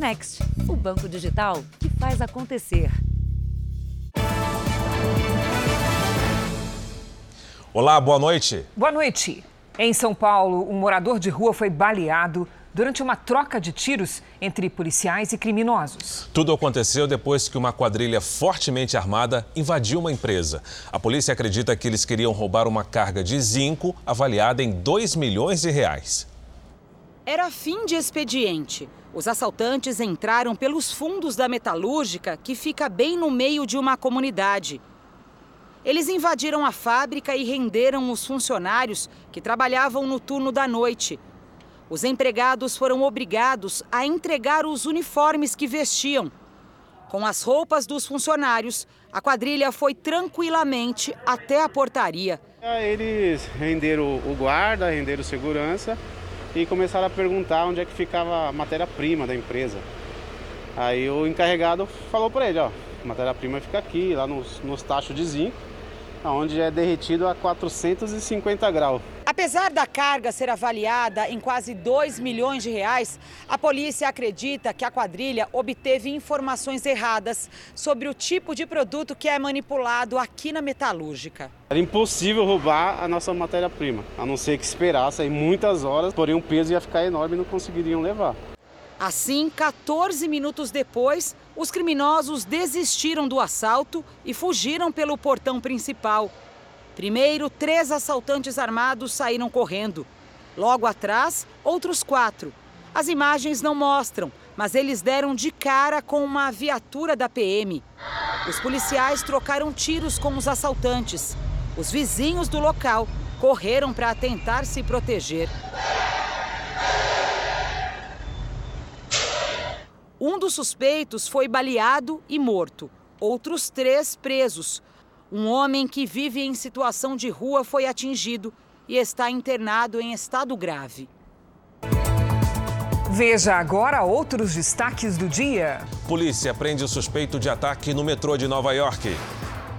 Next, o banco digital que faz acontecer. Olá, boa noite. Boa noite. Em São Paulo, um morador de rua foi baleado durante uma troca de tiros entre policiais e criminosos. Tudo aconteceu depois que uma quadrilha fortemente armada invadiu uma empresa. A polícia acredita que eles queriam roubar uma carga de zinco avaliada em 2 milhões de reais. Era fim de expediente. Os assaltantes entraram pelos fundos da metalúrgica, que fica bem no meio de uma comunidade. Eles invadiram a fábrica e renderam os funcionários que trabalhavam no turno da noite. Os empregados foram obrigados a entregar os uniformes que vestiam. Com as roupas dos funcionários, a quadrilha foi tranquilamente até a portaria. Eles renderam o guarda, renderam segurança e começaram a perguntar onde é que ficava a matéria-prima da empresa. Aí o encarregado falou para ele, ó, matéria-prima fica aqui, lá nos, nos tachos de zinco, onde é derretido a 450 graus. Apesar da carga ser avaliada em quase 2 milhões de reais, a polícia acredita que a quadrilha obteve informações erradas sobre o tipo de produto que é manipulado aqui na metalúrgica. Era impossível roubar a nossa matéria-prima, a não ser que esperasse aí muitas horas, porém o peso ia ficar enorme e não conseguiriam levar. Assim, 14 minutos depois, os criminosos desistiram do assalto e fugiram pelo portão principal. Primeiro, três assaltantes armados saíram correndo. Logo atrás, outros quatro. As imagens não mostram, mas eles deram de cara com uma viatura da PM. Os policiais trocaram tiros com os assaltantes. Os vizinhos do local correram para tentar se proteger. Um dos suspeitos foi baleado e morto. Outros três presos. Um homem que vive em situação de rua foi atingido e está internado em estado grave. Veja agora outros destaques do dia. Polícia prende o suspeito de ataque no metrô de Nova York.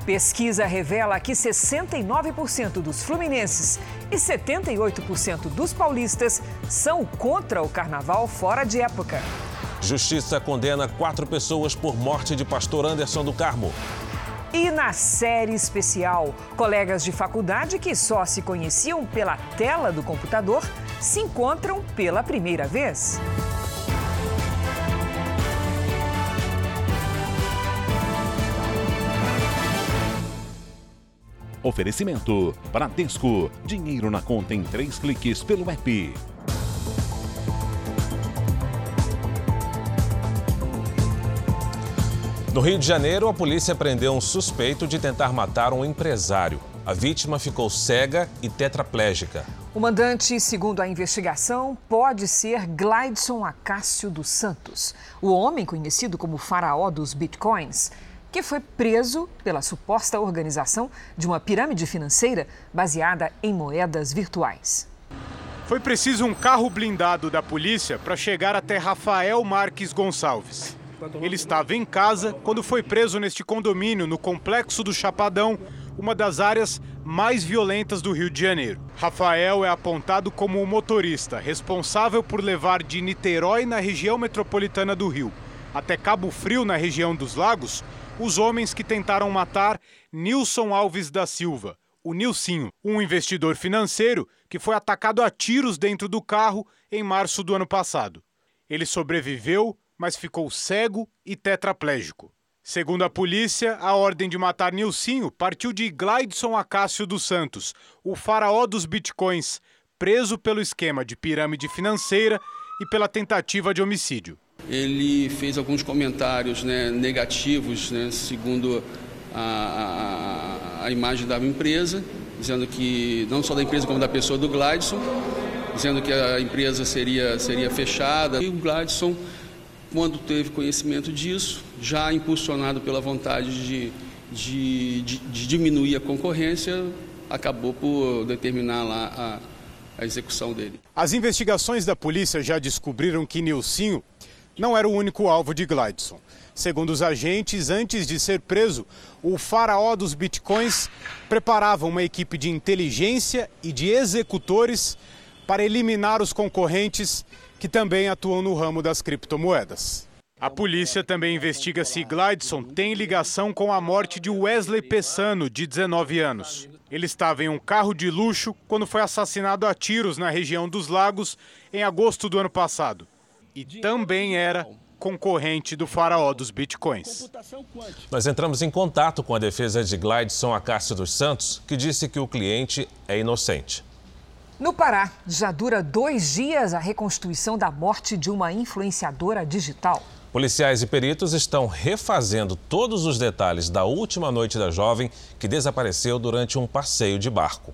Pesquisa revela que 69% dos fluminenses e 78% dos paulistas são contra o carnaval fora de época. Justiça condena quatro pessoas por morte de pastor Anderson do Carmo. E na série especial, colegas de faculdade que só se conheciam pela tela do computador se encontram pela primeira vez. Oferecimento: Bradesco. Dinheiro na conta em três cliques pelo app. No Rio de Janeiro, a polícia prendeu um suspeito de tentar matar um empresário. A vítima ficou cega e tetraplégica. O mandante, segundo a investigação, pode ser Glidson Acácio dos Santos, o homem conhecido como faraó dos bitcoins, que foi preso pela suposta organização de uma pirâmide financeira baseada em moedas virtuais. Foi preciso um carro blindado da polícia para chegar até Rafael Marques Gonçalves. Ele estava em casa quando foi preso neste condomínio no complexo do Chapadão, uma das áreas mais violentas do Rio de Janeiro. Rafael é apontado como o motorista responsável por levar de Niterói, na região metropolitana do Rio, até Cabo Frio, na região dos Lagos, os homens que tentaram matar Nilson Alves da Silva, o Nilcinho, um investidor financeiro que foi atacado a tiros dentro do carro em março do ano passado. Ele sobreviveu mas ficou cego e tetraplégico. Segundo a polícia, a ordem de matar Nilcinho partiu de Glidson Acácio dos Santos, o faraó dos bitcoins, preso pelo esquema de pirâmide financeira e pela tentativa de homicídio. Ele fez alguns comentários né, negativos, né, segundo a, a, a, imagem da empresa, dizendo que, não só da empresa como da pessoa do Glidson, dizendo que a empresa seria, seria fechada. E o Glidson quando teve conhecimento disso, já impulsionado pela vontade de, de, de, de diminuir a concorrência, acabou por determinar lá a, a execução dele. As investigações da polícia já descobriram que Nilcinho não era o único alvo de Glidson. Segundo os agentes, antes de ser preso, o faraó dos bitcoins preparava uma equipe de inteligência e de executores para eliminar os concorrentes que também atuam no ramo das criptomoedas. A polícia também investiga se Glidson tem ligação com a morte de Wesley Pessano, de 19 anos. Ele estava em um carro de luxo quando foi assassinado a tiros na região dos Lagos em agosto do ano passado. E também era concorrente do faraó dos bitcoins. Nós entramos em contato com a defesa de Glidson Acácio dos Santos, que disse que o cliente é inocente. No Pará, já dura dois dias a reconstituição da morte de uma influenciadora digital. Policiais e peritos estão refazendo todos os detalhes da última noite da jovem que desapareceu durante um passeio de barco.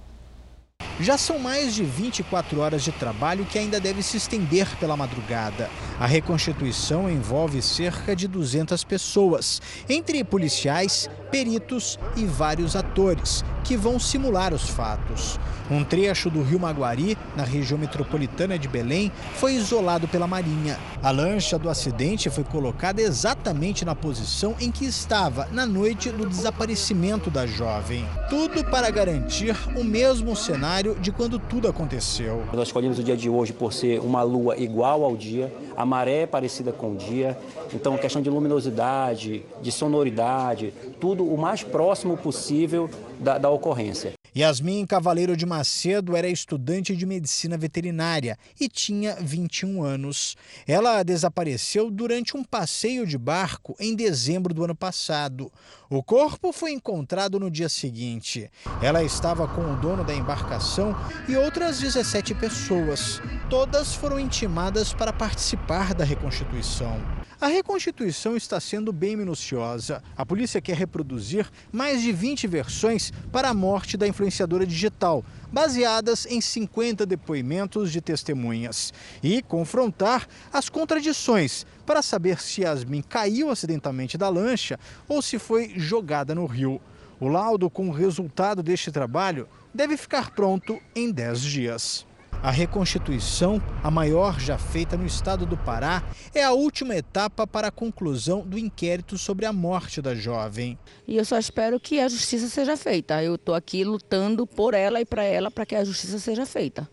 Já são mais de 24 horas de trabalho que ainda deve se estender pela madrugada. A reconstituição envolve cerca de 200 pessoas, entre policiais, peritos e vários atores, que vão simular os fatos. Um trecho do rio Maguari, na região metropolitana de Belém, foi isolado pela Marinha. A lancha do acidente foi colocada exatamente na posição em que estava na noite do desaparecimento da jovem. Tudo para garantir o mesmo cenário de quando tudo aconteceu. Nós escolhemos o dia de hoje por ser uma lua igual ao dia, a maré é parecida com o dia, então questão de luminosidade, de sonoridade, tudo o mais próximo possível da, da ocorrência. Yasmin Cavaleiro de Macedo era estudante de medicina veterinária e tinha 21 anos. Ela desapareceu durante um passeio de barco em dezembro do ano passado. O corpo foi encontrado no dia seguinte. Ela estava com o dono da embarcação e outras 17 pessoas. Todas foram intimadas para participar da reconstituição. A reconstituição está sendo bem minuciosa. A polícia quer reproduzir mais de 20 versões para a morte da influenciadora digital, baseadas em 50 depoimentos de testemunhas, e confrontar as contradições para saber se Yasmin caiu acidentalmente da lancha ou se foi jogada no rio. O laudo com o resultado deste trabalho deve ficar pronto em 10 dias. A reconstituição, a maior já feita no estado do Pará, é a última etapa para a conclusão do inquérito sobre a morte da jovem. E eu só espero que a justiça seja feita. Eu estou aqui lutando por ela e para ela para que a justiça seja feita.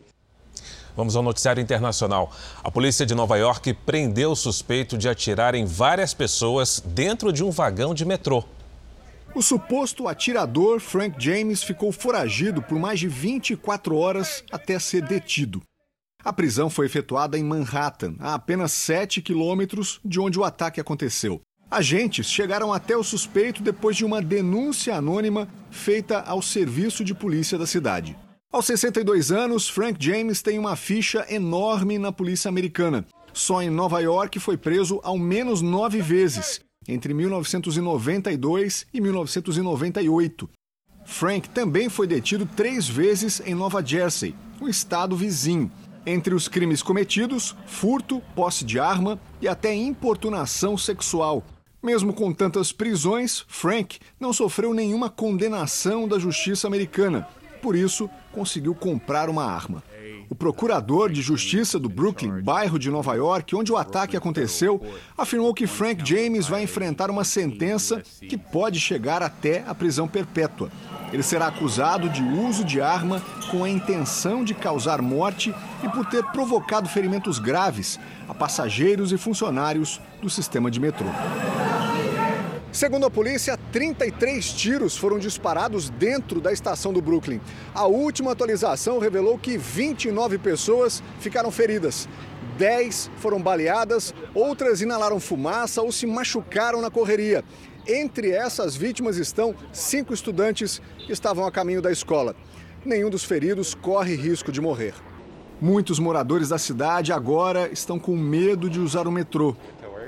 Vamos ao noticiário internacional. A polícia de Nova York prendeu o suspeito de atirar em várias pessoas dentro de um vagão de metrô. O suposto atirador Frank James ficou foragido por mais de 24 horas até ser detido. A prisão foi efetuada em Manhattan, a apenas 7 quilômetros de onde o ataque aconteceu. Agentes chegaram até o suspeito depois de uma denúncia anônima feita ao serviço de polícia da cidade. Aos 62 anos, Frank James tem uma ficha enorme na polícia americana. Só em Nova York foi preso ao menos nove vezes entre 1992 e 1998. Frank também foi detido três vezes em Nova Jersey, um estado vizinho. Entre os crimes cometidos, furto, posse de arma e até importunação sexual. Mesmo com tantas prisões, Frank não sofreu nenhuma condenação da justiça americana. Por isso, conseguiu comprar uma arma. O procurador de justiça do Brooklyn, bairro de Nova York, onde o ataque aconteceu, afirmou que Frank James vai enfrentar uma sentença que pode chegar até a prisão perpétua. Ele será acusado de uso de arma com a intenção de causar morte e por ter provocado ferimentos graves a passageiros e funcionários do sistema de metrô. Segundo a polícia, 33 tiros foram disparados dentro da estação do Brooklyn. A última atualização revelou que 29 pessoas ficaram feridas. 10 foram baleadas, outras inalaram fumaça ou se machucaram na correria. Entre essas vítimas estão cinco estudantes que estavam a caminho da escola. Nenhum dos feridos corre risco de morrer. Muitos moradores da cidade agora estão com medo de usar o metrô.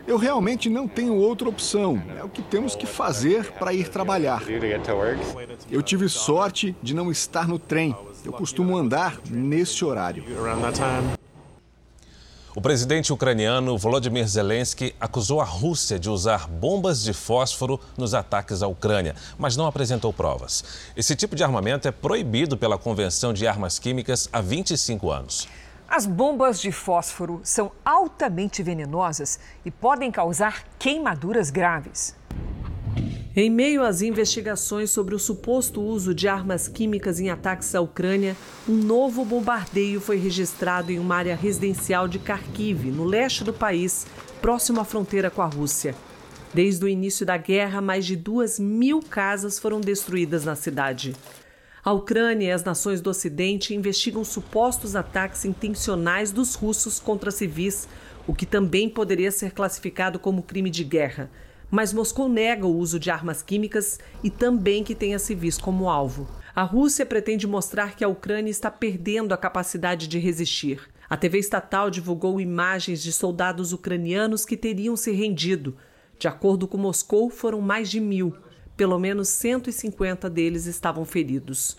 Eu realmente não tenho outra opção. É o que temos que fazer para ir trabalhar. Eu tive sorte de não estar no trem. Eu costumo andar nesse horário. O presidente ucraniano Volodymyr Zelensky acusou a Rússia de usar bombas de fósforo nos ataques à Ucrânia, mas não apresentou provas. Esse tipo de armamento é proibido pela Convenção de Armas Químicas há 25 anos. As bombas de fósforo são altamente venenosas e podem causar queimaduras graves. Em meio às investigações sobre o suposto uso de armas químicas em ataques à Ucrânia, um novo bombardeio foi registrado em uma área residencial de Kharkiv, no leste do país, próximo à fronteira com a Rússia. Desde o início da guerra, mais de duas mil casas foram destruídas na cidade. A Ucrânia e as nações do Ocidente investigam supostos ataques intencionais dos russos contra civis, o que também poderia ser classificado como crime de guerra. Mas Moscou nega o uso de armas químicas e também que tenha civis como alvo. A Rússia pretende mostrar que a Ucrânia está perdendo a capacidade de resistir. A TV estatal divulgou imagens de soldados ucranianos que teriam se rendido. De acordo com Moscou, foram mais de mil. Pelo menos 150 deles estavam feridos.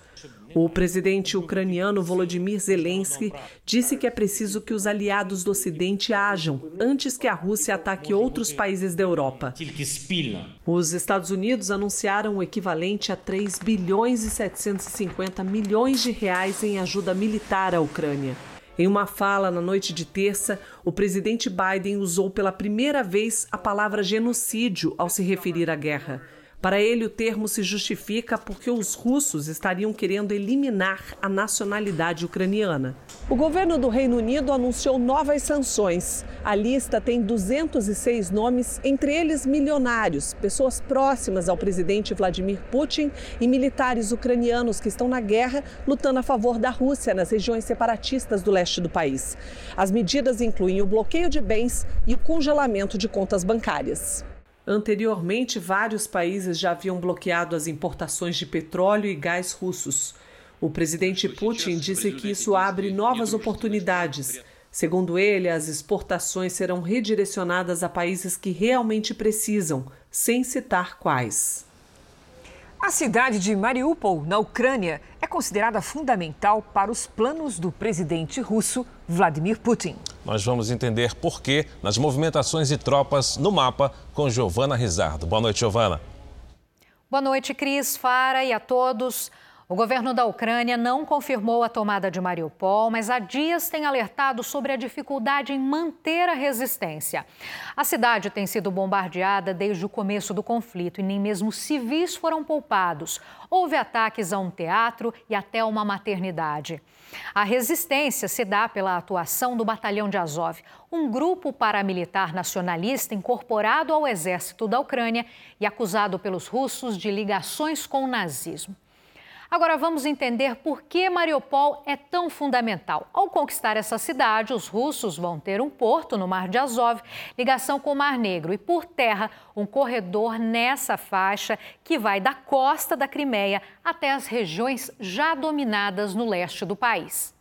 O presidente ucraniano Volodymyr Zelensky disse que é preciso que os aliados do Ocidente ajam antes que a Rússia ataque outros países da Europa. Os Estados Unidos anunciaram o equivalente a 3 bilhões e 750 milhões de reais em ajuda militar à Ucrânia. Em uma fala na noite de terça, o presidente Biden usou pela primeira vez a palavra genocídio ao se referir à guerra. Para ele, o termo se justifica porque os russos estariam querendo eliminar a nacionalidade ucraniana. O governo do Reino Unido anunciou novas sanções. A lista tem 206 nomes, entre eles milionários, pessoas próximas ao presidente Vladimir Putin e militares ucranianos que estão na guerra lutando a favor da Rússia nas regiões separatistas do leste do país. As medidas incluem o bloqueio de bens e o congelamento de contas bancárias. Anteriormente, vários países já haviam bloqueado as importações de petróleo e gás russos. O presidente Putin disse que isso abre novas oportunidades. Segundo ele, as exportações serão redirecionadas a países que realmente precisam, sem citar quais. A cidade de Mariupol, na Ucrânia, é considerada fundamental para os planos do presidente russo Vladimir Putin. Nós vamos entender por que nas movimentações de tropas no mapa com Giovana Rizardo. Boa noite, Giovana. Boa noite, Cris, Fara e a todos. O governo da Ucrânia não confirmou a tomada de Mariupol, mas há dias tem alertado sobre a dificuldade em manter a resistência. A cidade tem sido bombardeada desde o começo do conflito e nem mesmo civis foram poupados. Houve ataques a um teatro e até uma maternidade. A resistência se dá pela atuação do Batalhão de Azov, um grupo paramilitar nacionalista incorporado ao exército da Ucrânia e acusado pelos russos de ligações com o nazismo. Agora vamos entender por que Mariupol é tão fundamental. Ao conquistar essa cidade, os russos vão ter um porto no Mar de Azov, ligação com o Mar Negro e por terra um corredor nessa faixa que vai da costa da Crimeia até as regiões já dominadas no leste do país.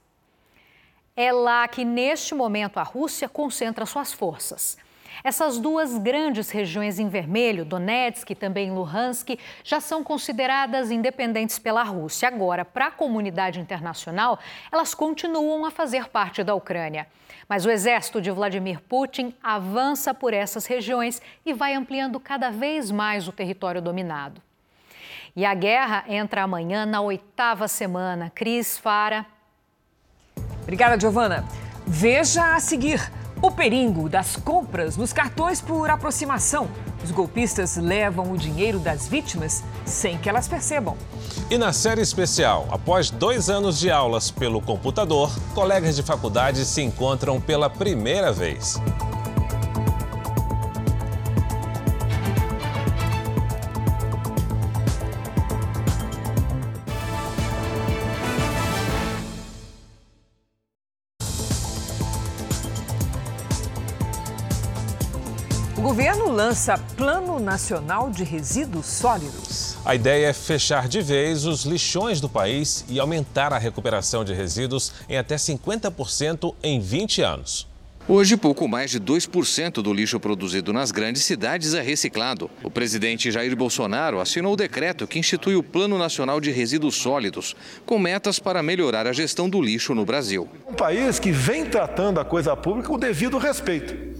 É lá que neste momento a Rússia concentra suas forças. Essas duas grandes regiões em vermelho, Donetsk e também Luhansk, já são consideradas independentes pela Rússia. Agora, para a comunidade internacional, elas continuam a fazer parte da Ucrânia. Mas o exército de Vladimir Putin avança por essas regiões e vai ampliando cada vez mais o território dominado. E a guerra entra amanhã na oitava semana. Cris Fara. Obrigada, Giovana. Veja a seguir. O perigo das compras nos cartões por aproximação. Os golpistas levam o dinheiro das vítimas sem que elas percebam. E na série especial, após dois anos de aulas pelo computador, colegas de faculdade se encontram pela primeira vez. Governo lança Plano Nacional de Resíduos Sólidos. A ideia é fechar de vez os lixões do país e aumentar a recuperação de resíduos em até 50% em 20 anos. Hoje, pouco mais de 2% do lixo produzido nas grandes cidades é reciclado. O presidente Jair Bolsonaro assinou o decreto que institui o Plano Nacional de Resíduos Sólidos, com metas para melhorar a gestão do lixo no Brasil. Um país que vem tratando a coisa pública com o devido respeito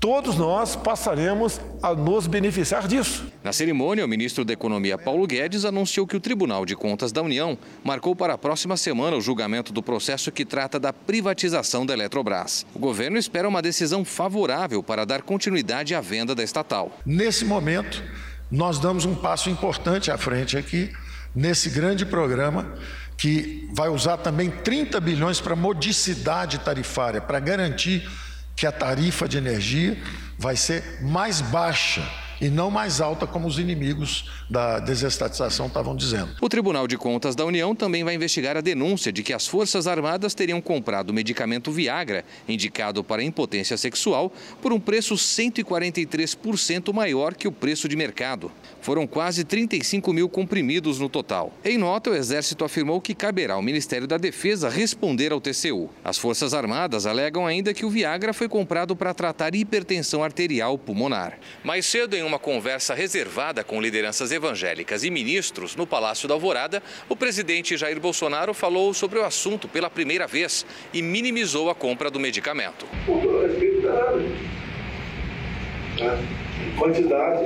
todos nós passaremos a nos beneficiar disso. Na cerimônia, o ministro da Economia Paulo Guedes anunciou que o Tribunal de Contas da União marcou para a próxima semana o julgamento do processo que trata da privatização da Eletrobras. O governo espera uma decisão favorável para dar continuidade à venda da estatal. Nesse momento, nós damos um passo importante à frente aqui, nesse grande programa, que vai usar também 30 bilhões para modicidade tarifária, para garantir que a tarifa de energia vai ser mais baixa e não mais alta como os inimigos da desestatização estavam dizendo. O Tribunal de Contas da União também vai investigar a denúncia de que as Forças Armadas teriam comprado o medicamento Viagra, indicado para impotência sexual, por um preço 143% maior que o preço de mercado. Foram quase 35 mil comprimidos no total. Em nota, o Exército afirmou que caberá ao Ministério da Defesa responder ao TCU. As Forças Armadas alegam ainda que o Viagra foi comprado para tratar hipertensão arterial pulmonar. Mais cedo, em uma conversa reservada com lideranças evangélicas e ministros no Palácio da Alvorada, o presidente Jair Bolsonaro falou sobre o assunto pela primeira vez e minimizou a compra do medicamento. Quantidade,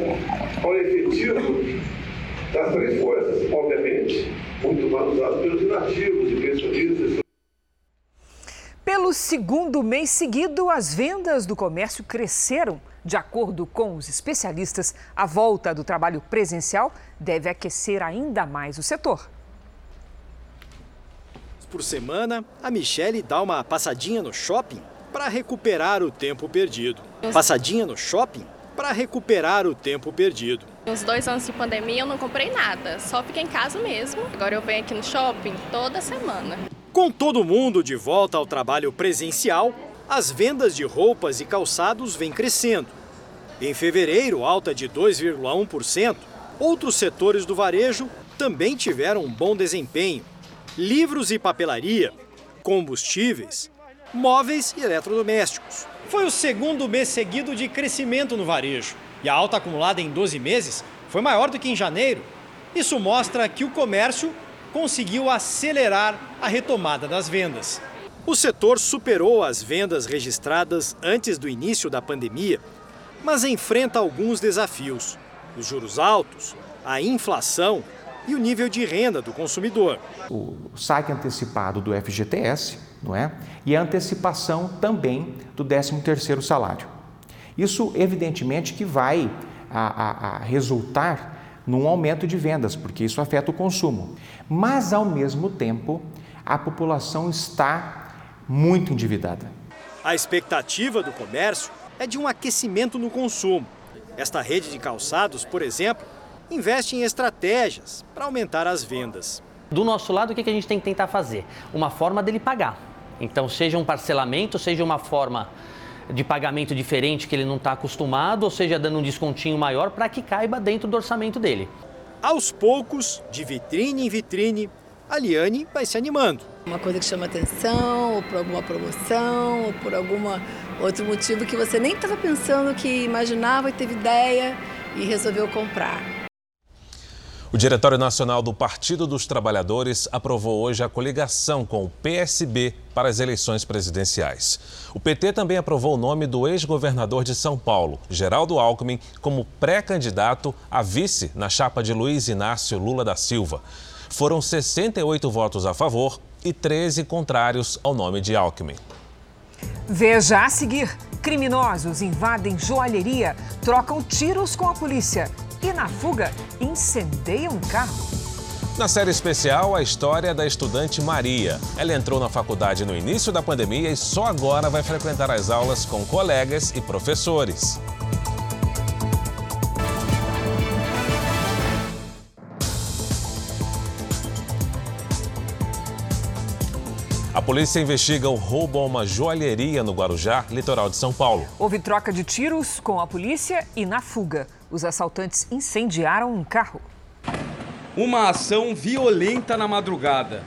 qual é efetivo das três coisas, obviamente, muito mal usado pelos inativos e pensionistas. Pelo segundo mês seguido, as vendas do comércio cresceram. De acordo com os especialistas, a volta do trabalho presencial deve aquecer ainda mais o setor. Por semana, a Michele dá uma passadinha no shopping para recuperar o tempo perdido. Passadinha no shopping para recuperar o tempo perdido. Uns dois anos de pandemia eu não comprei nada, só fiquei em casa mesmo. Agora eu venho aqui no shopping toda semana. Com todo mundo de volta ao trabalho presencial, as vendas de roupas e calçados vêm crescendo. Em fevereiro, alta de 2,1%. Outros setores do varejo também tiveram um bom desempenho. Livros e papelaria, combustíveis, móveis e eletrodomésticos. Foi o segundo mês seguido de crescimento no varejo. E a alta acumulada em 12 meses foi maior do que em janeiro. Isso mostra que o comércio conseguiu acelerar a retomada das vendas. O setor superou as vendas registradas antes do início da pandemia, mas enfrenta alguns desafios: os juros altos, a inflação e o nível de renda do consumidor. O saque antecipado do FGTS, não é? E a antecipação também do 13º salário. Isso, evidentemente, que vai a, a, a resultar num aumento de vendas, porque isso afeta o consumo. Mas, ao mesmo tempo, a população está muito endividada. A expectativa do comércio é de um aquecimento no consumo. Esta rede de calçados, por exemplo, investe em estratégias para aumentar as vendas. Do nosso lado, o que a gente tem que tentar fazer? Uma forma dele pagar. Então, seja um parcelamento, seja uma forma de pagamento diferente que ele não está acostumado, ou seja, dando um descontinho maior para que caiba dentro do orçamento dele. Aos poucos, de vitrine em vitrine, a Liane vai se animando. Uma coisa que chama atenção, ou por alguma promoção, ou por algum outro motivo que você nem estava pensando, que imaginava e teve ideia e resolveu comprar. O Diretório Nacional do Partido dos Trabalhadores aprovou hoje a coligação com o PSB para as eleições presidenciais. O PT também aprovou o nome do ex-governador de São Paulo, Geraldo Alckmin, como pré-candidato a vice na chapa de Luiz Inácio Lula da Silva. Foram 68 votos a favor e 13 contrários ao nome de Alckmin. Veja a seguir: criminosos invadem joalheria, trocam tiros com a polícia e, na fuga, incendeiam um carro. Na série especial, a história da estudante Maria. Ela entrou na faculdade no início da pandemia e só agora vai frequentar as aulas com colegas e professores. A polícia investiga o roubo a uma joalheria no Guarujá, litoral de São Paulo. Houve troca de tiros com a polícia e na fuga, os assaltantes incendiaram um carro. Uma ação violenta na madrugada.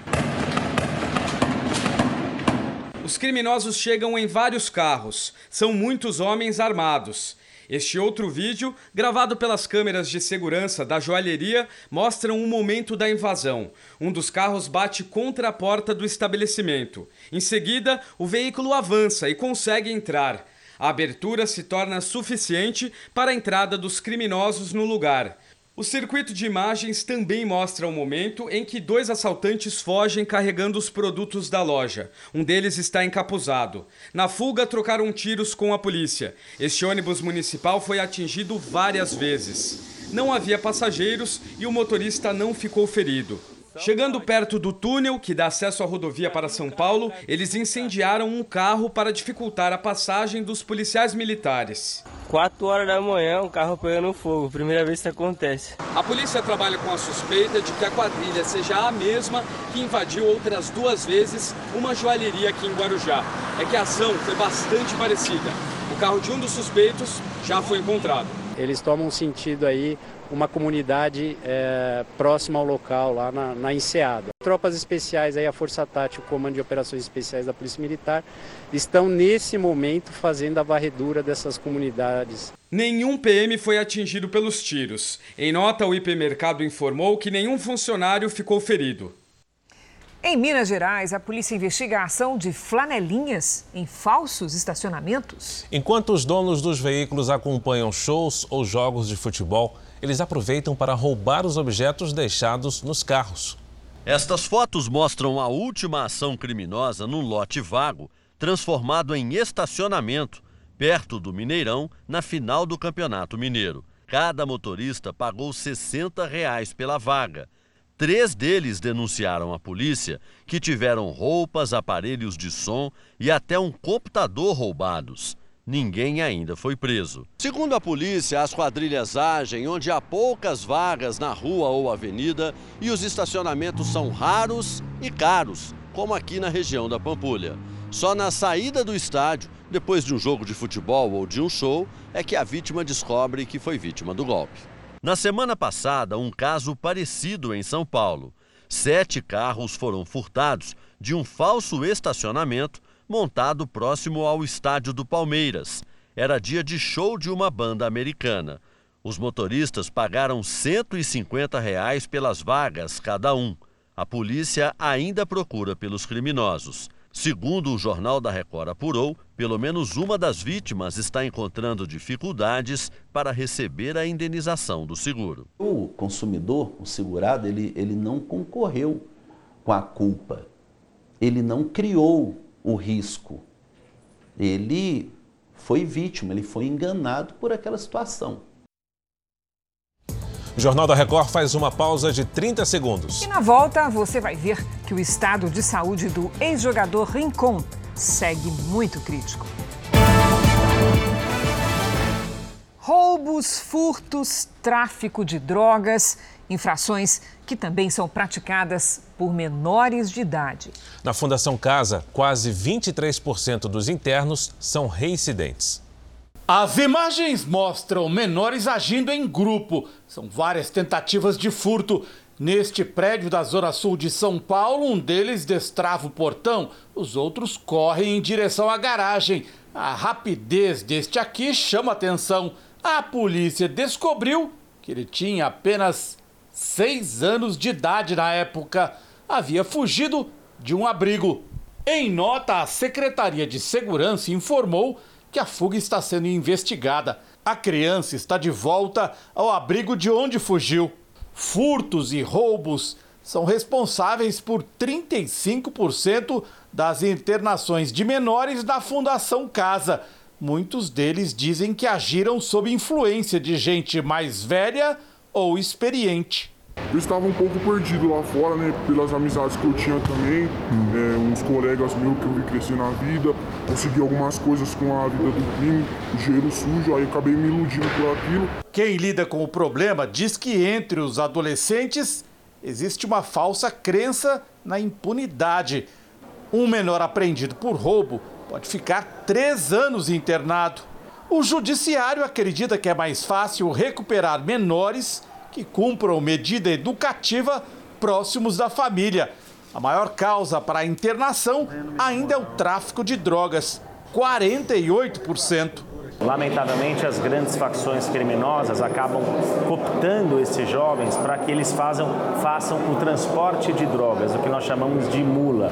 Os criminosos chegam em vários carros. São muitos homens armados. Este outro vídeo, gravado pelas câmeras de segurança da joalheria, mostra um momento da invasão. Um dos carros bate contra a porta do estabelecimento. Em seguida, o veículo avança e consegue entrar. A abertura se torna suficiente para a entrada dos criminosos no lugar. O circuito de imagens também mostra o momento em que dois assaltantes fogem carregando os produtos da loja. Um deles está encapuzado. Na fuga, trocaram tiros com a polícia. Este ônibus municipal foi atingido várias vezes. não havia passageiros e o motorista não ficou ferido. Chegando perto do túnel que dá acesso à rodovia para São Paulo, eles incendiaram um carro para dificultar a passagem dos policiais militares. 4 horas da manhã, um carro pegando fogo. Primeira vez que isso acontece. A polícia trabalha com a suspeita de que a quadrilha seja a mesma que invadiu outras duas vezes uma joalheria aqui em Guarujá. É que a ação foi bastante parecida. O carro de um dos suspeitos já foi encontrado. Eles tomam sentido aí uma comunidade é, próxima ao local, lá na, na Enseada. Tropas especiais, aí, a Força Tática, o Comando de Operações Especiais da Polícia Militar, estão nesse momento fazendo a varredura dessas comunidades. Nenhum PM foi atingido pelos tiros. Em nota, o IP Mercado informou que nenhum funcionário ficou ferido. Em Minas Gerais, a polícia investiga a ação de flanelinhas em falsos estacionamentos. Enquanto os donos dos veículos acompanham shows ou jogos de futebol, eles aproveitam para roubar os objetos deixados nos carros. Estas fotos mostram a última ação criminosa num lote vago, transformado em estacionamento, perto do Mineirão, na final do Campeonato Mineiro. Cada motorista pagou 60 reais pela vaga. Três deles denunciaram à polícia que tiveram roupas, aparelhos de som e até um computador roubados ninguém ainda foi preso. Segundo a polícia, as quadrilhas agem onde há poucas vagas na rua ou avenida e os estacionamentos são raros e caros, como aqui na região da Pampulha. Só na saída do estádio, depois de um jogo de futebol ou de um show, é que a vítima descobre que foi vítima do golpe. Na semana passada, um caso parecido em São Paulo. Sete carros foram furtados de um falso estacionamento montado próximo ao estádio do Palmeiras. Era dia de show de uma banda americana. Os motoristas pagaram 150 reais pelas vagas cada um. A polícia ainda procura pelos criminosos. Segundo o Jornal da Record apurou, pelo menos uma das vítimas está encontrando dificuldades para receber a indenização do seguro. O consumidor, o segurado, ele, ele não concorreu com a culpa. Ele não criou o risco. Ele foi vítima, ele foi enganado por aquela situação. O Jornal da Record faz uma pausa de 30 segundos. E na volta você vai ver que o estado de saúde do ex-jogador Rincon segue muito crítico. Roubos, furtos, tráfico de drogas, infrações que também são praticadas por menores de idade. Na Fundação Casa, quase 23% dos internos são reincidentes. As imagens mostram menores agindo em grupo. São várias tentativas de furto. Neste prédio da Zona Sul de São Paulo, um deles destrava o portão, os outros correm em direção à garagem. A rapidez deste aqui chama atenção. A polícia descobriu que ele tinha apenas seis anos de idade na época. Havia fugido de um abrigo. Em nota, a Secretaria de Segurança informou que a fuga está sendo investigada. A criança está de volta ao abrigo de onde fugiu. Furtos e roubos são responsáveis por 35% das internações de menores da Fundação Casa. Muitos deles dizem que agiram sob influência de gente mais velha ou experiente. Eu estava um pouco perdido lá fora, né? Pelas amizades que eu tinha também, é, uns colegas meus que eu vi crescer na vida, consegui algumas coisas com a vida do crime, dinheiro sujo, aí acabei me iludindo por aquilo. Quem lida com o problema diz que entre os adolescentes existe uma falsa crença na impunidade. Um menor apreendido por roubo pode ficar três anos internado. O judiciário acredita que é mais fácil recuperar menores que cumpram medida educativa próximos da família. A maior causa para a internação ainda é o tráfico de drogas, 48%. Lamentavelmente, as grandes facções criminosas acabam cooptando esses jovens para que eles façam, façam o transporte de drogas, o que nós chamamos de mula.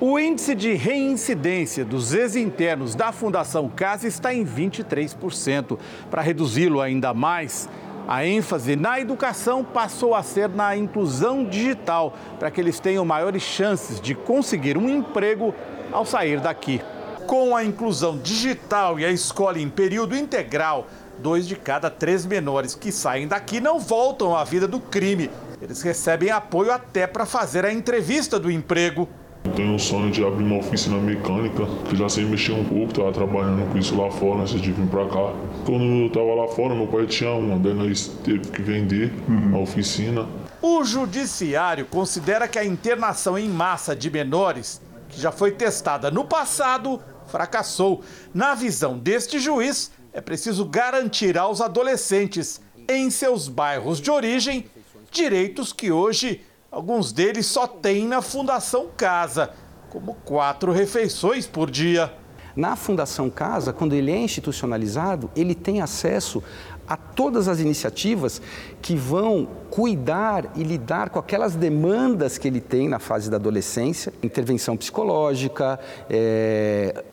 O índice de reincidência dos ex-internos da Fundação Casa está em 23%. Para reduzi-lo ainda mais, a ênfase na educação passou a ser na inclusão digital, para que eles tenham maiores chances de conseguir um emprego ao sair daqui. Com a inclusão digital e a escola em período integral, dois de cada três menores que saem daqui não voltam à vida do crime. Eles recebem apoio até para fazer a entrevista do emprego. Eu tenho o sonho de abrir uma oficina mecânica, que já sei mexer um pouco, tava trabalhando com isso lá fora antes de vir para cá. Quando eu tava lá fora, meu pai tinha uma, daí nós teve que vender a oficina. O judiciário considera que a internação em massa de menores, que já foi testada no passado, fracassou. Na visão deste juiz, é preciso garantir aos adolescentes em seus bairros de origem direitos que hoje alguns deles só têm na Fundação Casa, como quatro refeições por dia. Na Fundação Casa, quando ele é institucionalizado, ele tem acesso a todas as iniciativas que vão cuidar e lidar com aquelas demandas que ele tem na fase da adolescência, intervenção psicológica, é,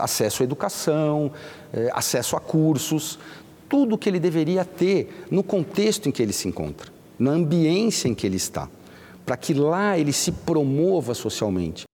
acesso à educação, é, acesso a cursos, tudo que ele deveria ter no contexto em que ele se encontra, na ambiência em que ele está, para que lá ele se promova socialmente.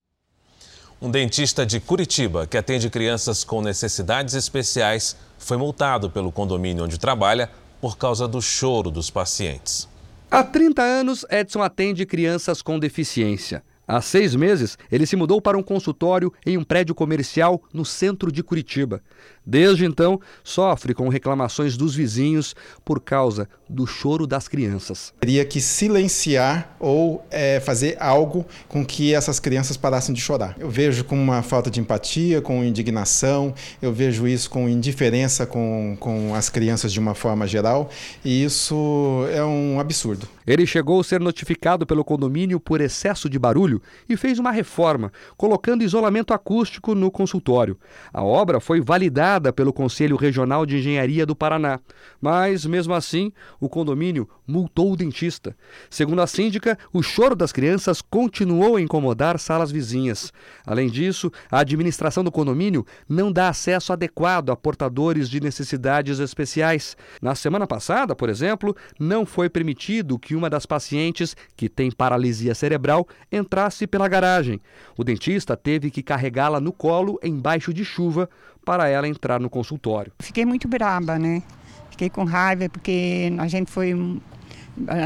Um dentista de Curitiba que atende crianças com necessidades especiais foi multado pelo condomínio onde trabalha por causa do choro dos pacientes. Há 30 anos, Edson atende crianças com deficiência. Há seis meses, ele se mudou para um consultório em um prédio comercial no centro de Curitiba. Desde então, sofre com reclamações dos vizinhos por causa do choro das crianças. Teria que silenciar ou é, fazer algo com que essas crianças parassem de chorar. Eu vejo com uma falta de empatia, com indignação, eu vejo isso com indiferença com, com as crianças de uma forma geral, e isso é um absurdo. Ele chegou a ser notificado pelo condomínio por excesso de barulho e fez uma reforma, colocando isolamento acústico no consultório. A obra foi validada pelo Conselho Regional de Engenharia do Paraná, mas, mesmo assim, o condomínio multou o dentista. Segundo a síndica, o choro das crianças continuou a incomodar salas vizinhas. Além disso, a administração do condomínio não dá acesso adequado a portadores de necessidades especiais. Na semana passada, por exemplo, não foi permitido que uma das pacientes, que tem paralisia cerebral, entrasse pela garagem. O dentista teve que carregá-la no colo embaixo de chuva para ela entrar no consultório. Fiquei muito braba, né? Fiquei com raiva porque a gente foi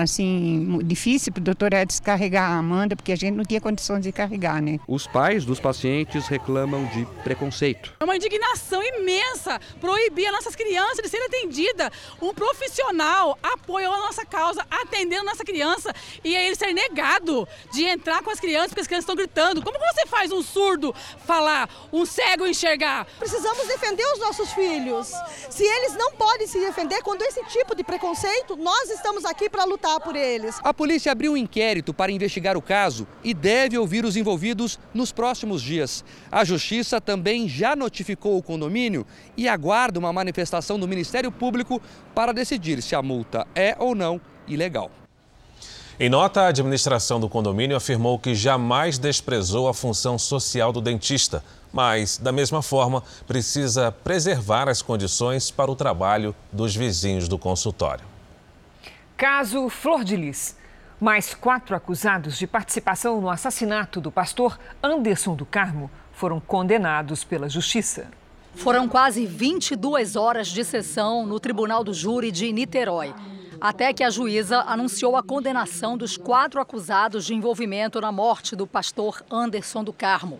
assim, difícil para o doutor Edson carregar a Amanda, porque a gente não tinha condições de carregar, né? Os pais dos pacientes reclamam de preconceito. É uma indignação imensa proibir as nossas crianças de serem atendidas. Um profissional apoiou a nossa causa, atendendo a nossa criança, e aí ele ser negado de entrar com as crianças, porque as crianças estão gritando. Como você faz um surdo falar, um cego enxergar? Precisamos defender os nossos filhos. Se eles não podem se defender quando esse tipo de preconceito, nós estamos aqui para para lutar por eles. A polícia abriu um inquérito para investigar o caso e deve ouvir os envolvidos nos próximos dias. A justiça também já notificou o condomínio e aguarda uma manifestação do Ministério Público para decidir se a multa é ou não ilegal. Em nota, a administração do condomínio afirmou que jamais desprezou a função social do dentista, mas, da mesma forma, precisa preservar as condições para o trabalho dos vizinhos do consultório. Caso Flor de Lis. Mais quatro acusados de participação no assassinato do pastor Anderson do Carmo foram condenados pela Justiça. Foram quase 22 horas de sessão no Tribunal do Júri de Niterói, até que a juíza anunciou a condenação dos quatro acusados de envolvimento na morte do pastor Anderson do Carmo.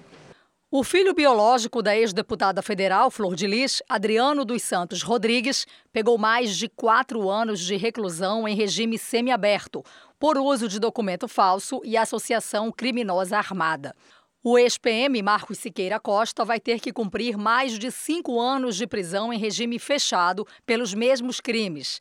O filho biológico da ex-deputada federal Flor de Lis, Adriano dos Santos Rodrigues, pegou mais de quatro anos de reclusão em regime semiaberto por uso de documento falso e associação criminosa armada. O ex-PM Marcos Siqueira Costa vai ter que cumprir mais de cinco anos de prisão em regime fechado pelos mesmos crimes.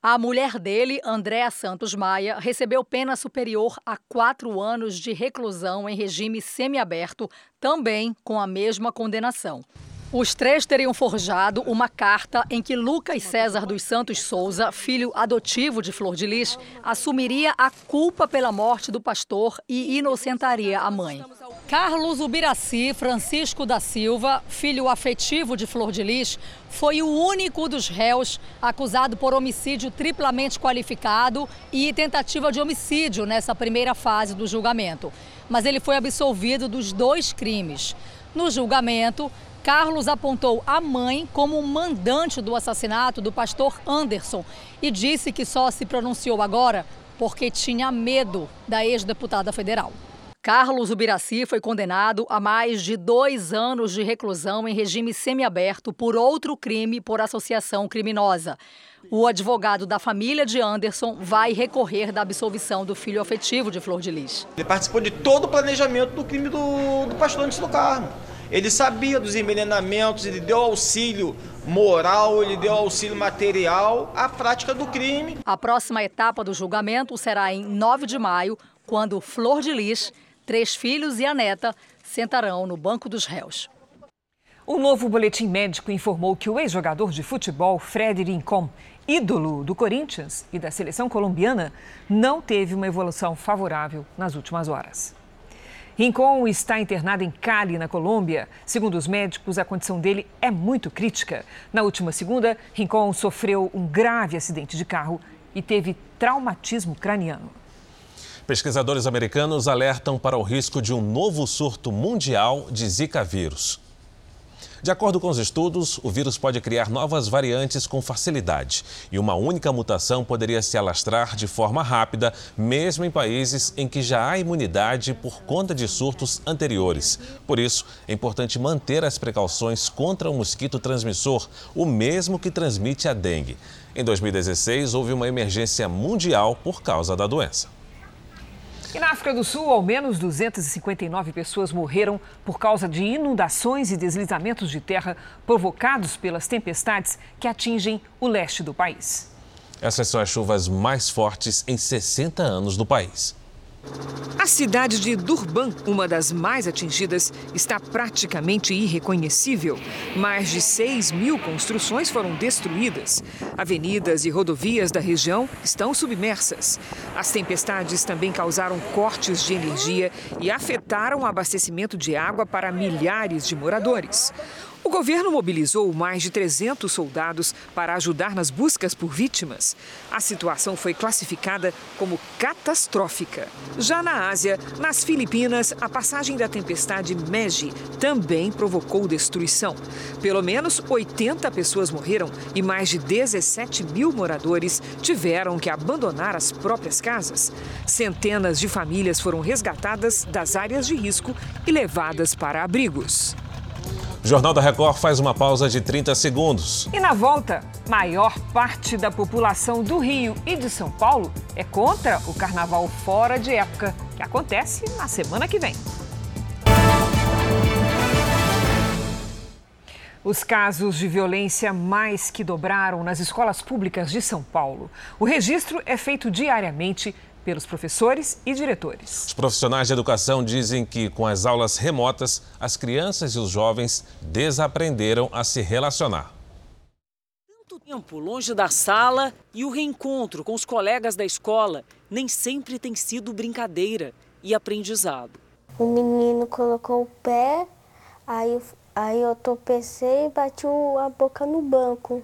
A mulher dele, Andréa Santos Maia, recebeu pena superior a quatro anos de reclusão em regime semiaberto, também com a mesma condenação. Os três teriam forjado uma carta em que Lucas César dos Santos Souza, filho adotivo de Flor de Lis, assumiria a culpa pela morte do pastor e inocentaria a mãe. Carlos Ubiraci Francisco da Silva, filho afetivo de Flor de Lis, foi o único dos réus acusado por homicídio triplamente qualificado e tentativa de homicídio nessa primeira fase do julgamento. Mas ele foi absolvido dos dois crimes. No julgamento, Carlos apontou a mãe como mandante do assassinato do pastor Anderson e disse que só se pronunciou agora porque tinha medo da ex-deputada federal. Carlos Ubiraci foi condenado a mais de dois anos de reclusão em regime semiaberto por outro crime por associação criminosa. O advogado da família de Anderson vai recorrer da absolvição do filho afetivo de Flor de Lis. Ele participou de todo o planejamento do crime do, do pastor Anderson do Carmo. Ele sabia dos envenenamentos, ele deu auxílio moral, ele deu auxílio material à prática do crime. A próxima etapa do julgamento será em 9 de maio, quando Flor de Lis três filhos e a neta sentarão no banco dos réus. O novo boletim médico informou que o ex-jogador de futebol Fred Rincon, ídolo do Corinthians e da seleção colombiana, não teve uma evolução favorável nas últimas horas. Rincon está internado em Cali, na Colômbia. Segundo os médicos, a condição dele é muito crítica. Na última segunda, Rincon sofreu um grave acidente de carro e teve traumatismo craniano. Pesquisadores americanos alertam para o risco de um novo surto mundial de Zika vírus. De acordo com os estudos, o vírus pode criar novas variantes com facilidade e uma única mutação poderia se alastrar de forma rápida, mesmo em países em que já há imunidade por conta de surtos anteriores. Por isso, é importante manter as precauções contra o mosquito transmissor, o mesmo que transmite a dengue. Em 2016, houve uma emergência mundial por causa da doença. E na África do Sul, ao menos 259 pessoas morreram por causa de inundações e deslizamentos de terra provocados pelas tempestades que atingem o leste do país. Essas são as chuvas mais fortes em 60 anos no país. A cidade de Durban, uma das mais atingidas, está praticamente irreconhecível. Mais de 6 mil construções foram destruídas. Avenidas e rodovias da região estão submersas. As tempestades também causaram cortes de energia e afetaram o abastecimento de água para milhares de moradores. O governo mobilizou mais de 300 soldados para ajudar nas buscas por vítimas. A situação foi classificada como catastrófica. Já na Ásia, nas Filipinas, a passagem da tempestade Meji também provocou destruição. Pelo menos 80 pessoas morreram e mais de 17 mil moradores tiveram que abandonar as próprias casas. Centenas de famílias foram resgatadas das áreas de risco e levadas para abrigos. O Jornal da Record faz uma pausa de 30 segundos. E na volta, maior parte da população do Rio e de São Paulo é contra o carnaval fora de época, que acontece na semana que vem. Os casos de violência mais que dobraram nas escolas públicas de São Paulo. O registro é feito diariamente pelos professores e diretores. Os profissionais de educação dizem que, com as aulas remotas, as crianças e os jovens desaprenderam a se relacionar. Tanto tempo longe da sala e o reencontro com os colegas da escola nem sempre tem sido brincadeira e aprendizado. O menino colocou o pé, aí, aí eu tropecei e bati a boca no banco.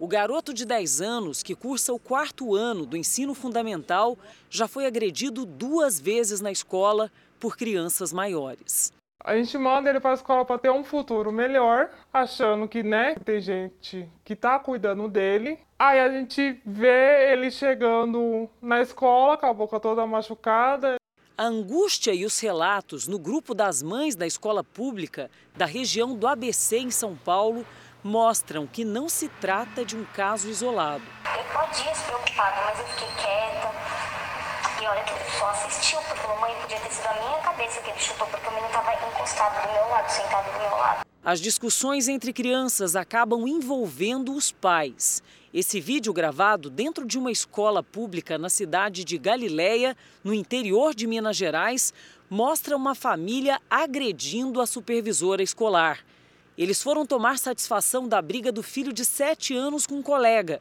O garoto de 10 anos, que cursa o quarto ano do ensino fundamental, já foi agredido duas vezes na escola por crianças maiores. A gente manda ele para a escola para ter um futuro melhor, achando que, né, tem gente que está cuidando dele. Aí a gente vê ele chegando na escola com a boca toda machucada. A angústia e os relatos no grupo das mães da escola pública da região do ABC em São Paulo mostram que não se trata de um caso isolado. Eu podia se preocupar, mas eu fiquei quieta. E olha que ele só assistiu, porque a mamãe podia ter sido a minha cabeça que ele chutou, porque o menino estava encostado do meu lado, sentado do meu lado. As discussões entre crianças acabam envolvendo os pais. Esse vídeo gravado dentro de uma escola pública na cidade de Galiléia, no interior de Minas Gerais, mostra uma família agredindo a supervisora escolar. Eles foram tomar satisfação da briga do filho de 7 anos com um colega.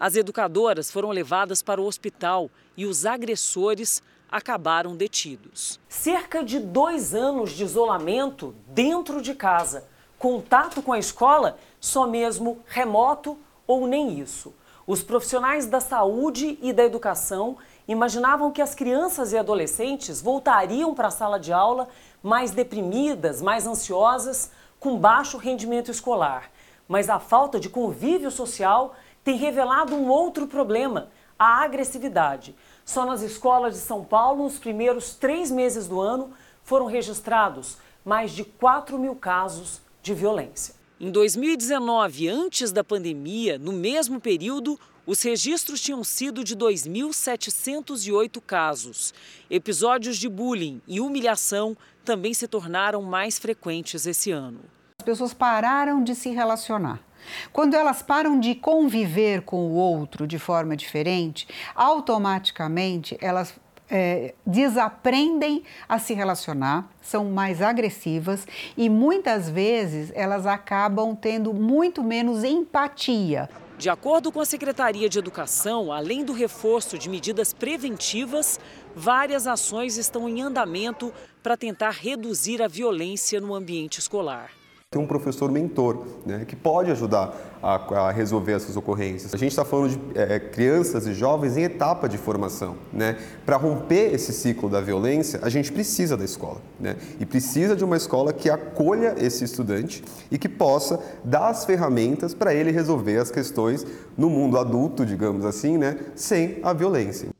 As educadoras foram levadas para o hospital e os agressores acabaram detidos. Cerca de dois anos de isolamento dentro de casa. Contato com a escola só mesmo remoto ou nem isso. Os profissionais da saúde e da educação imaginavam que as crianças e adolescentes voltariam para a sala de aula mais deprimidas, mais ansiosas, com baixo rendimento escolar. Mas a falta de convívio social tem revelado um outro problema: a agressividade. Só nas escolas de São Paulo, nos primeiros três meses do ano, foram registrados mais de 4 mil casos de violência. Em 2019, antes da pandemia, no mesmo período, os registros tinham sido de 2.708 casos. Episódios de bullying e humilhação também se tornaram mais frequentes esse ano. As pessoas pararam de se relacionar. Quando elas param de conviver com o outro de forma diferente, automaticamente elas é, desaprendem a se relacionar, são mais agressivas e muitas vezes elas acabam tendo muito menos empatia. De acordo com a Secretaria de Educação, além do reforço de medidas preventivas, várias ações estão em andamento para tentar reduzir a violência no ambiente escolar tem um professor mentor, né, que pode ajudar a, a, resolver essas ocorrências. A gente está falando de é, crianças e jovens em etapa de formação. Né? Para romper esse ciclo da violência, a gente precisa da escola. Né? E precisa de uma escola que acolha esse estudante e que possa dar as ferramentas para ele resolver as questões no mundo adulto, digamos assim, né, sem a violência.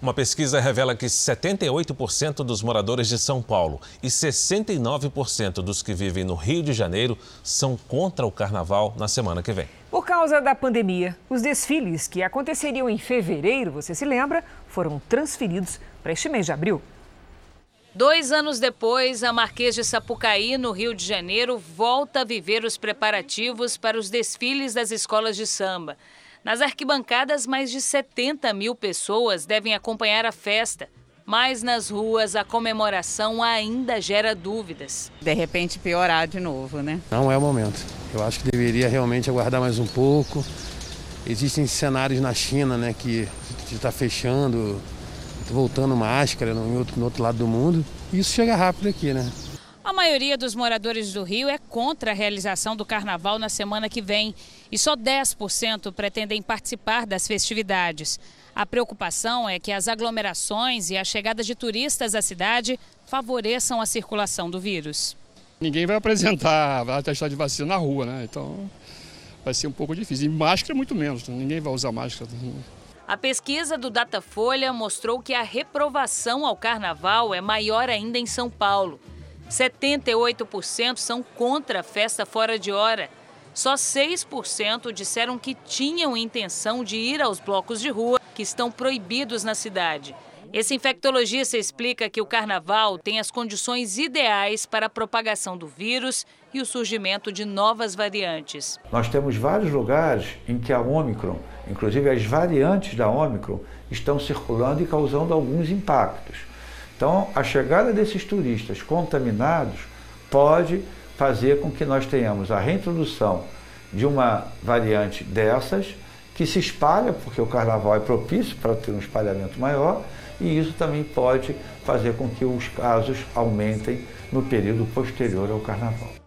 Uma pesquisa revela que 78% dos moradores de São Paulo e 69% dos que vivem no Rio de Janeiro são contra o carnaval na semana que vem. Por causa da pandemia, os desfiles que aconteceriam em fevereiro, você se lembra, foram transferidos para este mês de abril. Dois anos depois, a Marquês de Sapucaí, no Rio de Janeiro, volta a viver os preparativos para os desfiles das escolas de samba. Nas arquibancadas, mais de 70 mil pessoas devem acompanhar a festa. Mas nas ruas, a comemoração ainda gera dúvidas. De repente, piorar de novo, né? Não é o momento. Eu acho que deveria realmente aguardar mais um pouco. Existem cenários na China, né, que está fechando, voltando máscara no outro, no outro lado do mundo. E isso chega rápido aqui, né? A maioria dos moradores do Rio é contra a realização do carnaval na semana que vem e só 10% pretendem participar das festividades. A preocupação é que as aglomerações e a chegada de turistas à cidade favoreçam a circulação do vírus. Ninguém vai apresentar vai testar de vacina na rua, né? Então vai ser um pouco difícil. E máscara muito menos, né? ninguém vai usar máscara. A pesquisa do Datafolha mostrou que a reprovação ao carnaval é maior ainda em São Paulo. 78% são contra a festa fora de hora. Só 6% disseram que tinham intenção de ir aos blocos de rua que estão proibidos na cidade. Esse infectologista explica que o carnaval tem as condições ideais para a propagação do vírus e o surgimento de novas variantes. Nós temos vários lugares em que a Omicron, inclusive as variantes da Omicron, estão circulando e causando alguns impactos. Então, a chegada desses turistas contaminados pode fazer com que nós tenhamos a reintrodução de uma variante dessas que se espalha, porque o carnaval é propício para ter um espalhamento maior, e isso também pode fazer com que os casos aumentem no período posterior ao carnaval.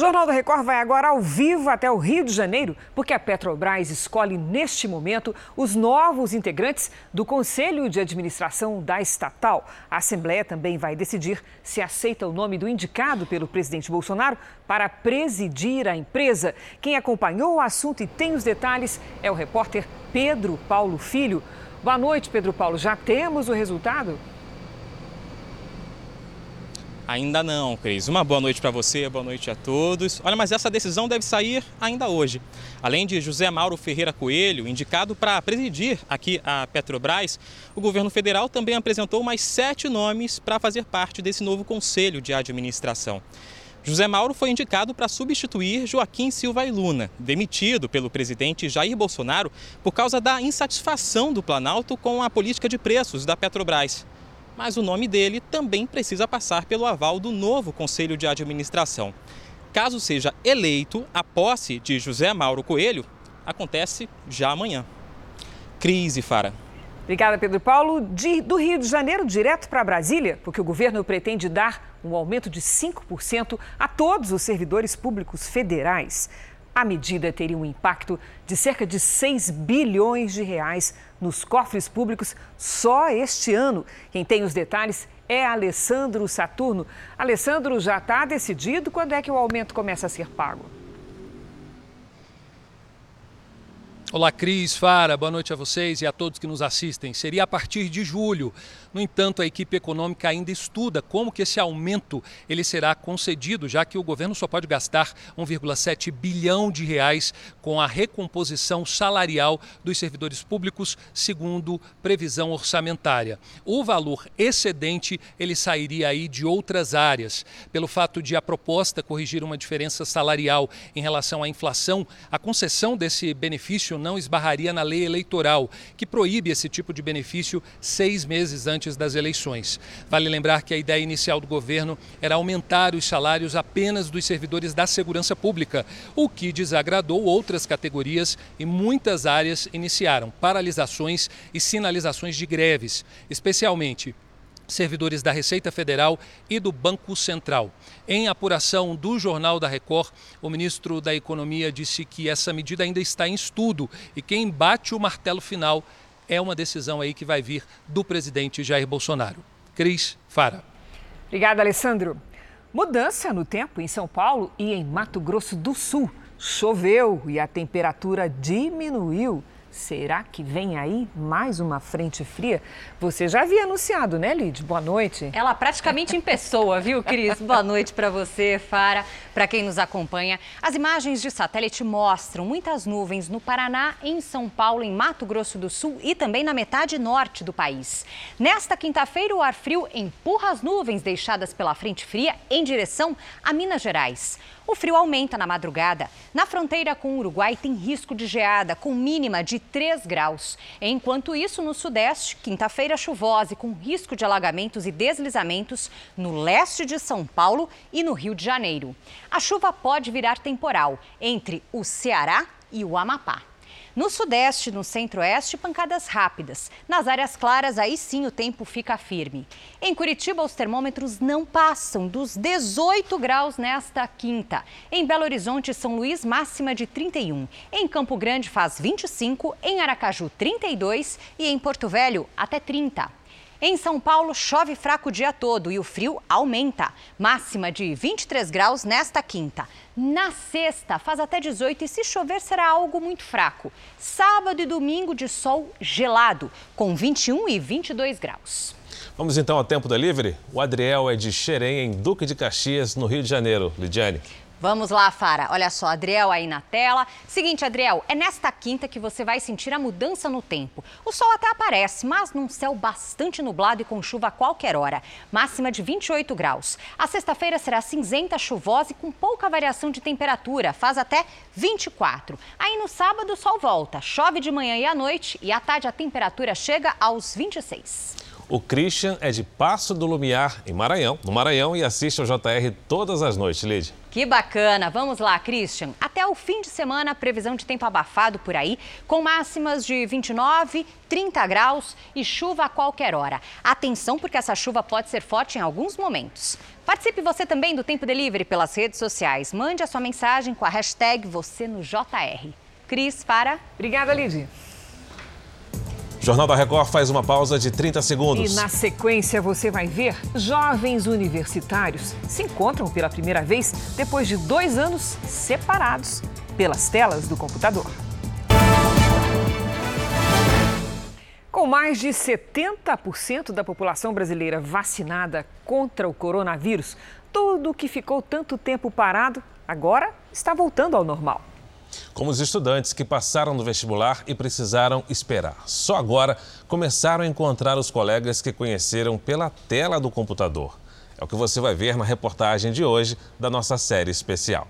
O Jornal da Record vai agora ao vivo até o Rio de Janeiro, porque a Petrobras escolhe neste momento os novos integrantes do Conselho de Administração da estatal. A Assembleia também vai decidir se aceita o nome do indicado pelo presidente Bolsonaro para presidir a empresa. Quem acompanhou o assunto e tem os detalhes é o repórter Pedro Paulo Filho. Boa noite, Pedro Paulo. Já temos o resultado? Ainda não, Cris. Uma boa noite para você, boa noite a todos. Olha, mas essa decisão deve sair ainda hoje. Além de José Mauro Ferreira Coelho, indicado para presidir aqui a Petrobras, o governo federal também apresentou mais sete nomes para fazer parte desse novo conselho de administração. José Mauro foi indicado para substituir Joaquim Silva e Luna, demitido pelo presidente Jair Bolsonaro por causa da insatisfação do Planalto com a política de preços da Petrobras mas o nome dele também precisa passar pelo aval do novo Conselho de Administração. Caso seja eleito, a posse de José Mauro Coelho acontece já amanhã. Crise, Fara. Obrigada, Pedro Paulo. De, do Rio de Janeiro, direto para Brasília, porque o governo pretende dar um aumento de 5% a todos os servidores públicos federais. A medida teria um impacto de cerca de 6 bilhões de reais nos cofres públicos só este ano. Quem tem os detalhes é Alessandro Saturno. Alessandro, já está decidido quando é que o aumento começa a ser pago? Olá, Cris, Fara, boa noite a vocês e a todos que nos assistem. Seria a partir de julho. No entanto, a equipe econômica ainda estuda como que esse aumento ele será concedido, já que o governo só pode gastar 1,7 bilhão de reais com a recomposição salarial dos servidores públicos, segundo previsão orçamentária. O valor excedente ele sairia aí de outras áreas. Pelo fato de a proposta corrigir uma diferença salarial em relação à inflação, a concessão desse benefício não esbarraria na lei eleitoral, que proíbe esse tipo de benefício seis meses antes das eleições. Vale lembrar que a ideia inicial do governo era aumentar os salários apenas dos servidores da segurança pública, o que desagradou outras categorias e muitas áreas iniciaram paralisações e sinalizações de greves, especialmente servidores da Receita Federal e do Banco Central. Em apuração do Jornal da Record, o ministro da Economia disse que essa medida ainda está em estudo e quem bate o martelo final é uma decisão aí que vai vir do presidente Jair Bolsonaro. Cris Fara. Obrigada, Alessandro. Mudança no tempo em São Paulo e em Mato Grosso do Sul. Choveu e a temperatura diminuiu. Será que vem aí mais uma frente fria? Você já havia anunciado, né, Lid? Boa noite. Ela praticamente em pessoa, viu, Cris? Boa noite para você, Fara, para quem nos acompanha. As imagens de satélite mostram muitas nuvens no Paraná, em São Paulo, em Mato Grosso do Sul e também na metade norte do país. Nesta quinta-feira, o ar frio empurra as nuvens deixadas pela frente fria em direção a Minas Gerais. O frio aumenta na madrugada. Na fronteira com o Uruguai tem risco de geada, com mínima de 3 graus. Enquanto isso, no sudeste, quinta-feira chuvosa e com risco de alagamentos e deslizamentos no leste de São Paulo e no Rio de Janeiro. A chuva pode virar temporal entre o Ceará e o Amapá. No sudeste, no centro-oeste, pancadas rápidas. Nas áreas claras, aí sim o tempo fica firme. Em Curitiba, os termômetros não passam dos 18 graus nesta quinta. Em Belo Horizonte, São Luís, máxima de 31. Em Campo Grande, faz 25. Em Aracaju, 32. E em Porto Velho, até 30. Em São Paulo, chove fraco o dia todo e o frio aumenta. Máxima de 23 graus nesta quinta. Na sexta, faz até 18 e se chover será algo muito fraco. Sábado e domingo de sol gelado, com 21 e 22 graus. Vamos então ao tempo delivery? O Adriel é de Xerém, em Duque de Caxias, no Rio de Janeiro. Lidiane. Vamos lá, Fara. Olha só, Adriel aí na tela. Seguinte, Adriel, é nesta quinta que você vai sentir a mudança no tempo. O sol até aparece, mas num céu bastante nublado e com chuva a qualquer hora. Máxima de 28 graus. A sexta-feira será cinzenta, chuvosa e com pouca variação de temperatura. Faz até 24. Aí no sábado o sol volta. Chove de manhã e à noite e à tarde a temperatura chega aos 26. O Christian é de Passo do Lumiar, em Maranhão, no Maranhão, e assiste ao JR todas as noites, Lid. Que bacana! Vamos lá, Christian. Até o fim de semana, previsão de tempo abafado por aí, com máximas de 29, 30 graus e chuva a qualquer hora. Atenção, porque essa chuva pode ser forte em alguns momentos. Participe você também do Tempo Delivery pelas redes sociais. Mande a sua mensagem com a hashtag você no JR. Cris, para. Obrigada, Lidy. Jornal da Record faz uma pausa de 30 segundos. E na sequência você vai ver jovens universitários se encontram pela primeira vez depois de dois anos separados pelas telas do computador. Com mais de 70% da população brasileira vacinada contra o coronavírus, tudo que ficou tanto tempo parado agora está voltando ao normal como os estudantes que passaram no vestibular e precisaram esperar. Só agora começaram a encontrar os colegas que conheceram pela tela do computador. É o que você vai ver na reportagem de hoje da nossa série especial.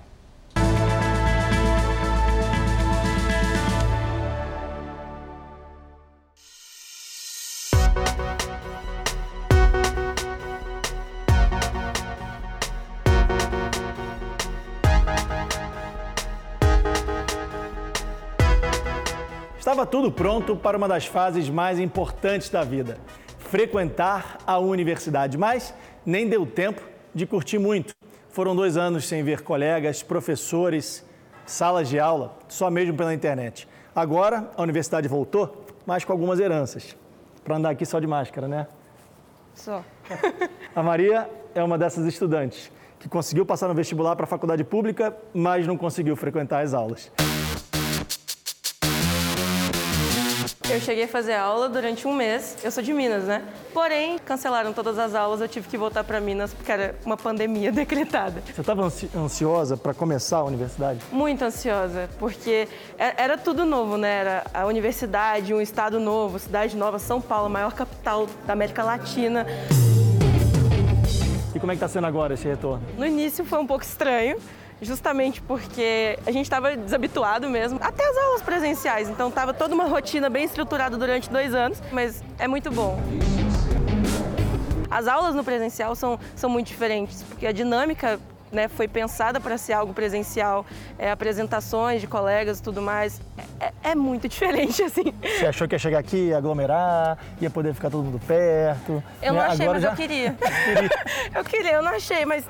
Tudo pronto para uma das fases mais importantes da vida, frequentar a universidade, mas nem deu tempo de curtir muito. Foram dois anos sem ver colegas, professores, salas de aula, só mesmo pela internet. Agora a universidade voltou, mas com algumas heranças. Para andar aqui só de máscara, né? Só. A Maria é uma dessas estudantes que conseguiu passar no vestibular para a faculdade pública, mas não conseguiu frequentar as aulas. Eu cheguei a fazer aula durante um mês. Eu sou de Minas, né? Porém, cancelaram todas as aulas. Eu tive que voltar para Minas porque era uma pandemia decretada. Você estava ansiosa para começar a universidade? Muito ansiosa, porque é, era tudo novo, né? Era a universidade, um estado novo, cidade nova, São Paulo, a maior capital da América Latina. E como é que está sendo agora esse retorno? No início foi um pouco estranho, justamente porque a gente estava desabituado mesmo, até as aulas presenciais. Então estava toda uma rotina bem estruturada durante dois anos, mas é muito bom. As aulas no presencial são, são muito diferentes, porque a dinâmica né, foi pensada para ser algo presencial, é, apresentações de colegas e tudo mais. É, é, muito diferente, assim. Você achou que ia chegar aqui, ia aglomerar, ia poder ficar todo mundo perto? Eu não achei, Agora mas já... eu queria. eu queria, eu não achei, mas,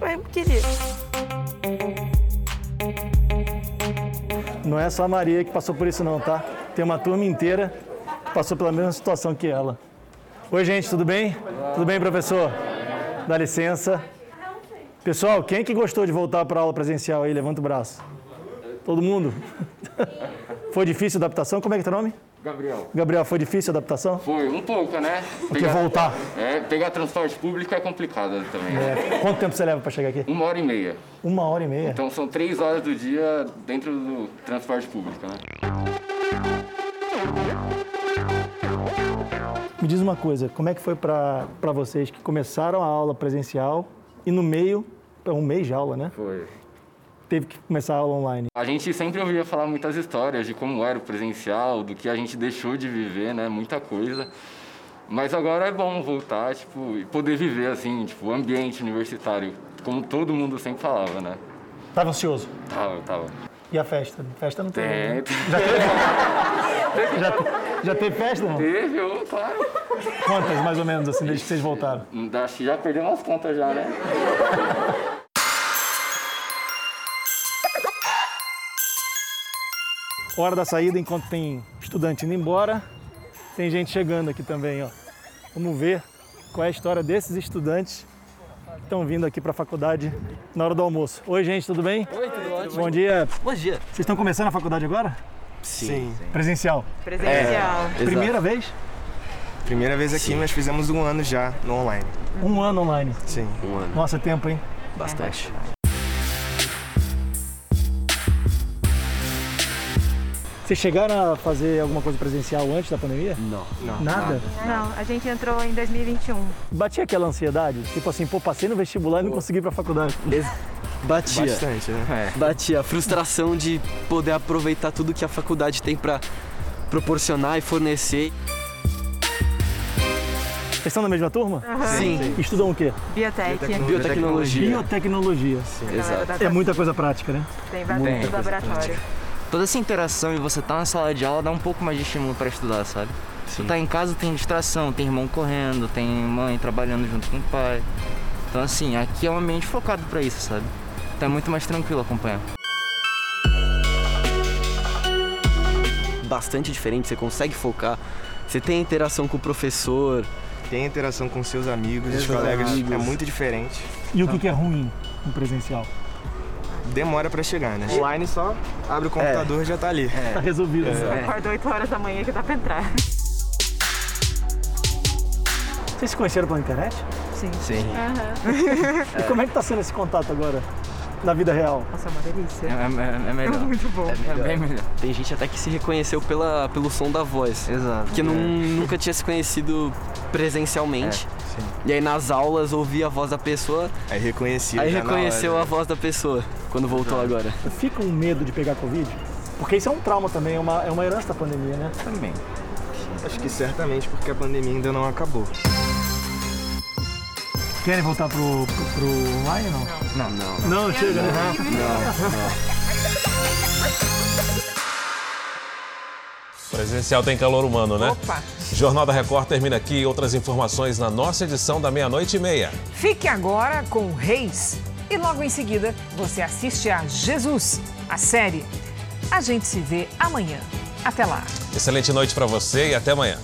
mas queria. Não é só a Maria que passou por isso não, tá? Tem uma turma inteira que passou pela mesma situação que ela. Oi, gente, tudo bem? Tudo bem, professor? Dá licença. Pessoal, quem é que gostou de voltar para a aula presencial aí? Levanta o braço. Todo mundo? Foi difícil a adaptação? Como é que é teu nome? Gabriel. Gabriel, foi difícil a adaptação? Foi, um pouco, né? O que voltar? É, pegar transporte público é complicado também. É. Quanto tempo você leva para chegar aqui? Uma hora e meia. Uma hora e meia? Então são três horas do dia dentro do transporte público, né? Me diz uma coisa, como é que foi para vocês que começaram a aula presencial e no meio, um mês de aula, né? Foi teve que começar a aula online? A gente sempre ouvia falar muitas histórias de como era o presencial, do que a gente deixou de viver, né? Muita coisa. Mas agora é bom voltar, tipo, e poder viver assim, tipo, o ambiente universitário, como todo mundo sempre falava, né? Tava ansioso? Tava, tava. E a festa? Festa não teve. Tem. Né? Já teve? já, já teve festa? Não? Teve, oh, claro. Quantas, mais ou menos, assim, desde que vocês voltaram? Que já perdemos as contas já, né? Hora da saída, enquanto tem estudante indo embora, tem gente chegando aqui também, ó. Vamos ver qual é a história desses estudantes que estão vindo aqui para a faculdade na hora do almoço. Oi, gente, tudo bem? Oi, tudo ótimo. Bom dia. Bom dia. Vocês estão começando a faculdade agora? Sim. Sim. Presencial? Presencial. É, Primeira vez? Primeira vez aqui, Sim. mas fizemos um ano já no online. Um ano online? Sim, um ano. Nossa, tempo, hein? Bastante. Vocês chegaram a fazer alguma coisa presencial antes da pandemia? Não. não nada? Não, a gente entrou em 2021. Batia aquela ansiedade? Tipo assim, pô, passei no vestibular e não consegui ir pra faculdade. Batia. Bastante, né? É. Batia. A frustração de poder aproveitar tudo que a faculdade tem para proporcionar e fornecer. Vocês estão na mesma turma? Uhum. Sim. Sim. Estudam o quê? Biotec. Biotecnologia. Biotecnologia. Sim. Exato. É muita coisa prática, né? Tem bastante laboratório toda essa interação e você tá na sala de aula dá um pouco mais de estímulo para estudar, sabe? Sim. Tu tá em casa, tem distração, tem irmão correndo, tem mãe trabalhando junto com o pai. Então, assim, aqui é um ambiente focado para isso, sabe? Então é muito mais tranquilo acompanhar. Bastante diferente, você consegue focar, você tem interação com o professor. Tem interação com seus amigos, os colegas, amigos. é muito diferente. E o que é ruim no presencial? Demora para chegar, né? Online só abre o computador e é. já tá ali. É. Tá resolvido. É. Acorda 8 horas da manhã que dá pra entrar. Vocês se conheceram pela internet? Sim. Sim. Uhum. e como é que tá sendo esse contato agora? Na vida real. Nossa, é uma delícia. É, é, é melhor. É muito bom. É, bem melhor. Tem gente até que se reconheceu pela, pelo som da voz. Exato. Que não, nunca tinha se conhecido presencialmente. Sim. E aí nas aulas ouvia a voz da pessoa. Aí reconhecia. Aí reconheceu a voz da pessoa quando voltou Exato. agora. Fica um medo de pegar Covid? Porque isso é um trauma também, é uma, é uma herança da pandemia, né? Também. Acho que certamente porque a pandemia ainda não acabou. Querem voltar pro, pro, pro online não? Não, não. Não, não chega, né? Não, não. Presencial tem calor humano, né? Opa! Jornal da Record termina aqui. Outras informações na nossa edição da meia-noite e meia. Fique agora com Reis. E logo em seguida, você assiste a Jesus, a série. A gente se vê amanhã. Até lá. Excelente noite para você e até amanhã.